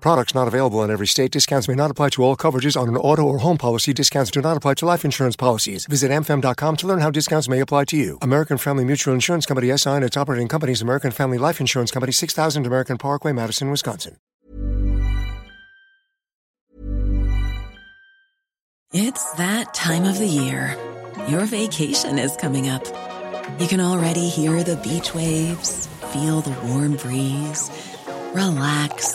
Products not available in every state. Discounts may not apply to all coverages on an auto or home policy. Discounts do not apply to life insurance policies. Visit amfam.com to learn how discounts may apply to you. American Family Mutual Insurance Company SI and its operating companies American Family Life Insurance Company 6000 American Parkway, Madison, Wisconsin. It's that time of the year. Your vacation is coming up. You can already hear the beach waves, feel the warm breeze, relax,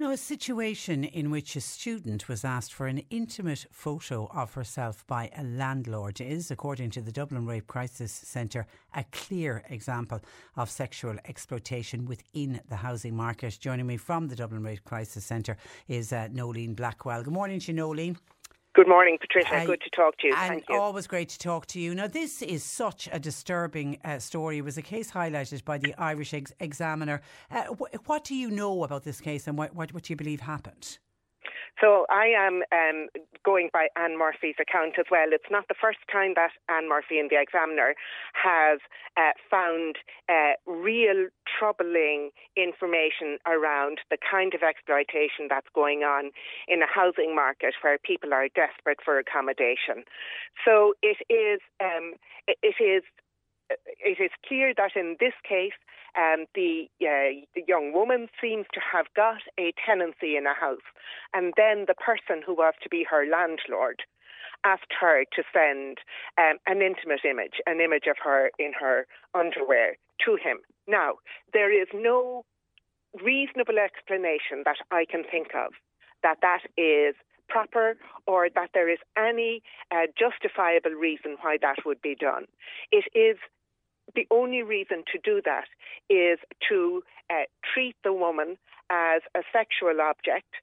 Now, a situation in which a student was asked for an intimate photo of herself by a landlord is, according to the Dublin Rape Crisis Centre, a clear example of sexual exploitation within the housing market. Joining me from the Dublin Rape Crisis Centre is uh, Noeline Blackwell. Good morning to you, Noeline. Good morning, Patricia. I- Good to talk to you. And Thank you. always great to talk to you. Now, this is such a disturbing uh, story. It was a case highlighted by the Irish ex- Examiner. Uh, wh- what do you know about this case and what, what, what do you believe happened? So I am um, going by Anne Murphy's account as well. It's not the first time that Anne Murphy in the Examiner has uh, found uh, real troubling information around the kind of exploitation that's going on in a housing market where people are desperate for accommodation. So it is um, it it is it is clear that in this case, um, the, uh, the young woman seems to have got a tenancy in a house, and then the person who was to be her landlord asked her to send um, an intimate image, an image of her in her underwear, to him. Now, there is no reasonable explanation that I can think of that that is proper or that there is any uh, justifiable reason why that would be done. It is the only reason to do that is to uh, treat the woman as a sexual object,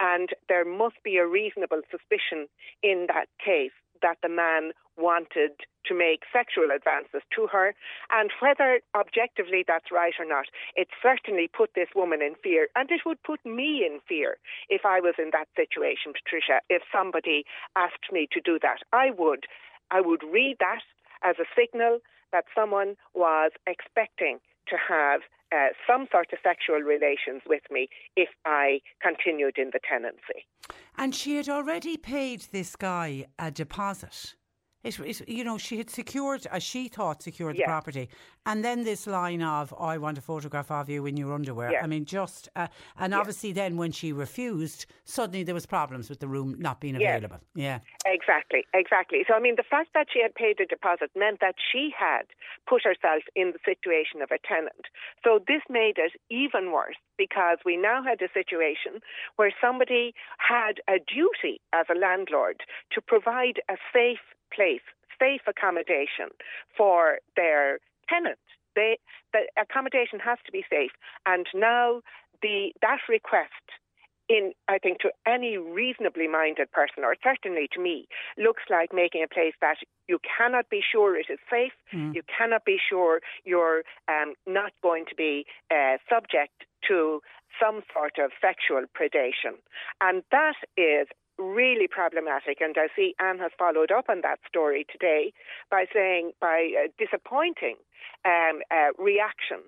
and there must be a reasonable suspicion in that case that the man wanted to make sexual advances to her, and whether objectively that's right or not, it certainly put this woman in fear, and it would put me in fear if I was in that situation, Patricia. If somebody asked me to do that, I would, I would read that as a signal that someone was expecting to have uh, some sort of sexual relations with me if I continued in the tenancy. And she had already paid this guy a deposit. It, it, you know, she had secured, as she thought, secured the property, and then this line of "I want a photograph of you in your underwear." Yeah. I mean, just uh, and obviously, then when she refused, suddenly there was problems with the room not being available. Yeah, Exactly, exactly. So, I mean, the fact that she had paid a deposit meant that she had put herself in the situation of a tenant. So, this made it even worse because we now had a situation where somebody had a duty as a landlord to provide a safe place, safe accommodation for their tenant. They, the accommodation has to be safe, and now the that request in, I think, to any reasonably minded person, or certainly to me, looks like making a place that you cannot be sure it is safe, you cannot be sure you're um, not going to be uh, subject to some sort of sexual predation. And that is really problematic. And I see Anne has followed up on that story today by saying, by uh, disappointing um, uh, reaction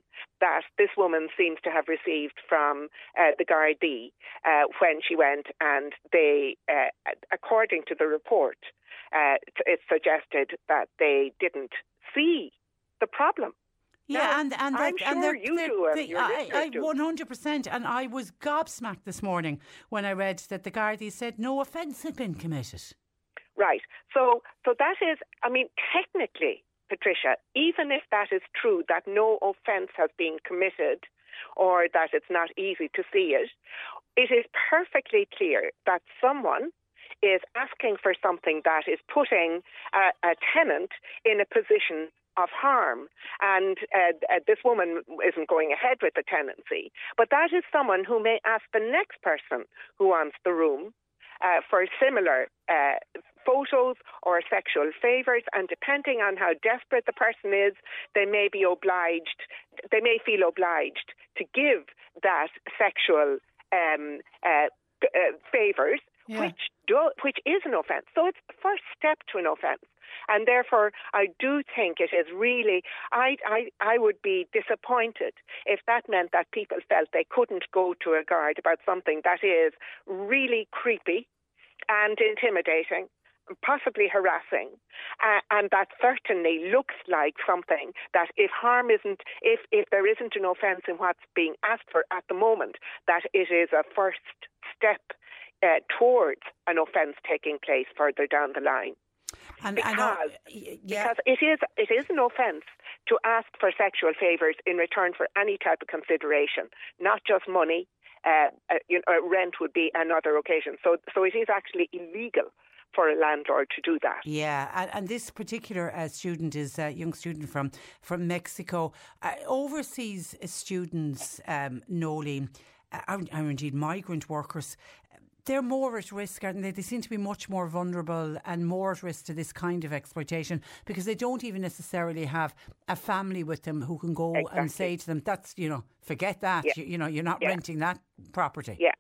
that this woman seems to have received from uh, the Gardaí uh, when she went and they, uh, according to the report, uh, it suggested that they didn't see the problem. Yeah, Now, and and I'm that- and sure they're- you they're- do, and they- I, I one hundred percent, and I was gobsmacked this morning when I read that the Gardaí said no offence had been committed. Right. So, so that is, I mean, technically, Patricia, even if that is true, that no offence has been committed or that it's not easy to see it, it is perfectly clear that someone is asking for something that is putting a, a tenant in a position of harm. And uh, uh, this woman isn't going ahead with the tenancy. But that is someone who may ask the next person who wants the room uh, for similar uh, photos or sexual favours, and depending on how desperate the person is, they may be obliged, they may feel obliged to give that sexual um, uh, uh, favours, Yeah. which do, which is an offence. So it's the first step to an offence. And therefore, I do think it is really, I, I, I would be disappointed if that meant that people felt they couldn't go to a guard about something that is really creepy and intimidating, possibly harassing, uh, and that certainly looks like something that if harm isn't, if, if there isn't an offence in what's being asked for at the moment, that it is a first step uh, towards an offence taking place further down the line. And, Because, yeah, because it is it is an offence to ask for sexual favours in return for any type of consideration, not just money. Uh, uh, you know, rent would be another occasion. So so it is actually illegal for a landlord to do that. Yeah, and, and this particular uh, student is a young student from from Mexico. Uh, overseas students, um, Noeline, uh, or, or indeed migrant workers, they're more at risk, aren't they? They seem to be much more vulnerable and more at risk to this kind of exploitation because they don't even necessarily have a family with them who can go and say to them, "That's you know, forget that. Yeah. You, you know, you're not Yeah. renting that property." Yeah.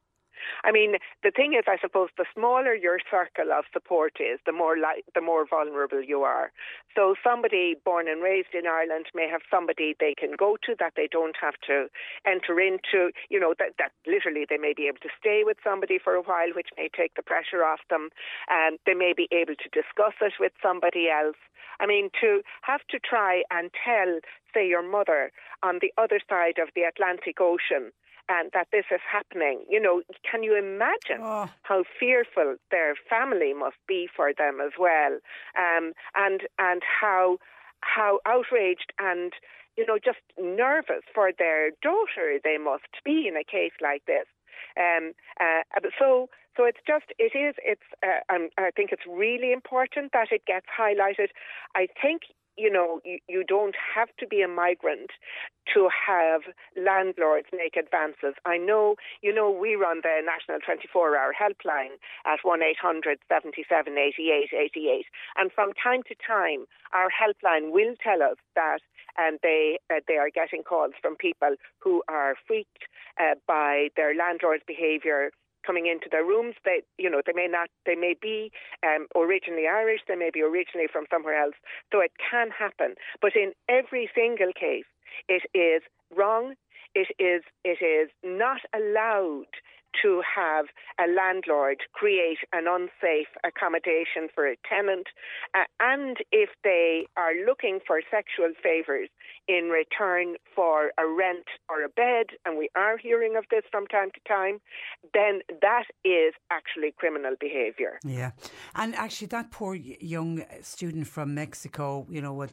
I mean, the thing is, I suppose, the smaller your circle of support is, the more li- the more vulnerable you are. So, somebody born and raised in Ireland may have somebody they can go to that they don't have to enter into. You know, that that literally they may be able to stay with somebody for a while, which may take the pressure off them. And they may be able to discuss it with somebody else. I mean, to have to try and tell, say, your mother on the other side of the Atlantic Ocean and that this is happening. You know, can you imagine Oh. how fearful their family must be for them as well, um, and and how how outraged and you know just nervous for their daughter they must be in a case like this. Um, uh, so so it's just it is it's uh, um, I think it's really important that it gets highlighted. I think you know you, you don't have to be a migrant to have landlords make advances. I know you know we run the national 24-hour helpline at one 800 77 88 88 and from time to time our helpline will tell us that and they uh, they are getting calls from people who are freaked uh, by their landlord's behaviour coming into their rooms. They, you know, they may not, they may be um, originally Irish, they may be originally from somewhere else. So it can happen. But in every single case, it is wrong. It is, it is not allowed to have a landlord create an unsafe accommodation for a tenant, uh, and if they are looking for sexual favours in return for a rent or a bed, and we are hearing of this from time to time, then that is actually criminal behaviour. Yeah, and actually, that poor young student from Mexico, you know what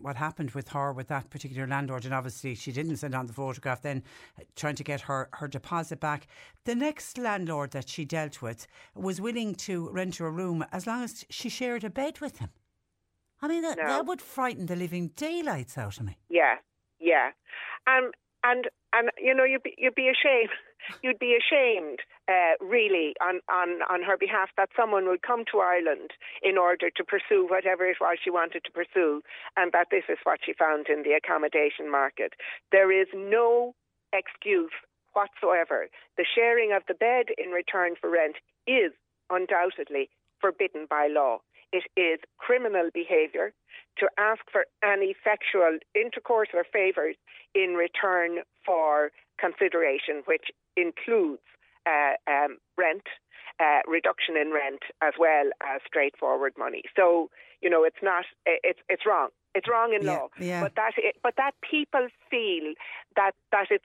what happened with her with that particular landlord, and obviously she didn't send on the photograph. Then uh, trying to get her her deposit back. The next landlord that she dealt with was willing to rent her a room as long as she shared a bed with him. I mean, that, no. that would frighten the living daylights out of me. Yeah, yeah. Um, and and you know you'd be, you'd be ashamed you'd be ashamed uh, really on, on on her behalf that someone would come to Ireland in order to pursue whatever it was she wanted to pursue and that this is what she found in the accommodation market there is no excuse whatsoever the sharing of the bed in return for rent is undoubtedly forbidden by law it is criminal behaviour to ask for any sexual intercourse or favours in return for consideration, which includes uh, um, rent, uh, reduction in rent, as well as straightforward money. So you know, it's not, it's it's wrong. It's wrong in yeah, law. Yeah. But that, but that people feel that that it's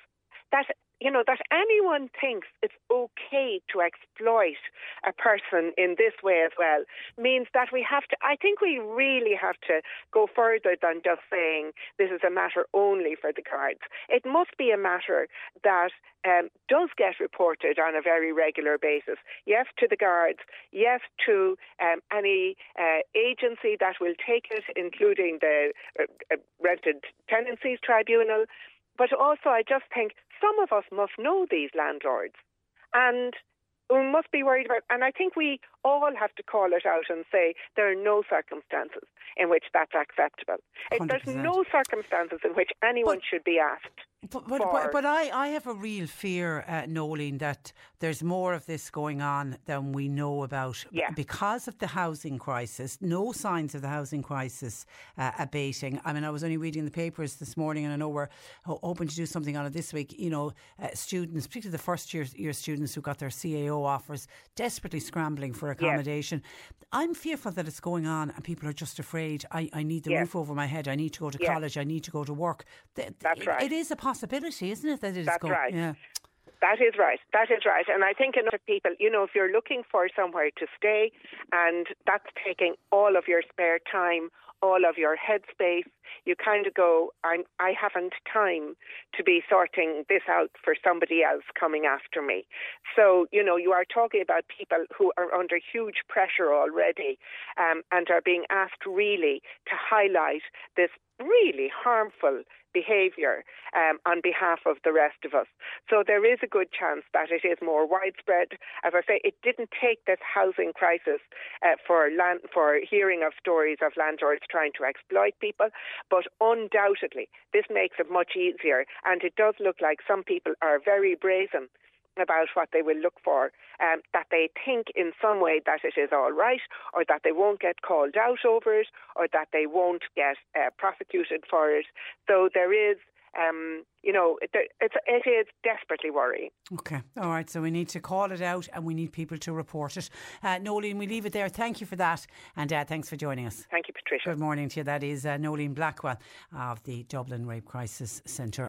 that you know, that anyone thinks it's okay to exploit a person in this way as well means that we have to, I think we really have to go further than just saying this is a matter only for the guards. It must be a matter that um, does get reported on a very regular basis. Yes, to the guards, yes, to um, any uh, agency that will take it, including the uh, uh Rented Tenancies Tribunal. But also, I just think some of us must know these landlords. And we must be worried about, and I think we all have to call it out and say there are no circumstances in which that's acceptable. There's no circumstances in which anyone but, should be asked but, but, but, but, I, I have a real fear, uh, Noeline, that there's more of this going on than we know about. Yeah. Because of the housing crisis, no signs of the housing crisis uh, abating. I mean, I was only reading the papers this morning, and I know we're hoping to do something on it this week. You know, uh, students, particularly the first year, year students who got their CAO offers, desperately scrambling for accommodation. I'm fearful that it's going on, and people are just afraid. I, I need the yeah. roof over my head. I need to go to college. I need to go to work. That's right. It is a possibility, isn't it? That it is That's going, right. Yeah. That is right. That is right. And I think enough people, you know, if you're looking for somewhere to stay and that's taking all of your spare time, all of your headspace, you kind of go, I'm, I haven't time to be sorting this out for somebody else coming after me. So, you know, you are talking about people who are under huge pressure already um, and are being asked really to highlight this really harmful behaviour um, on behalf of the rest of us. So there is a good chance that it is more widespread. As I say, it didn't take this housing crisis uh, for land, for hearing of stories of landlords trying to exploit people, but undoubtedly this makes it much easier. And it does look like some people are very brazen about what they will look for, um, that they think in some way that it is all right, or that they won't get called out over it, or that they won't get uh, prosecuted for it. So there is. Um, you know, it, it's, it is desperately worrying. Okay, all right. So we need to call it out and we need people to report it. Uh, Noeline, we leave it there. Thank you for that, and uh, thanks for joining us. Thank you, Patricia. Good morning to you. That is uh, Noeline Blackwell of the Dublin Rape Crisis Centre.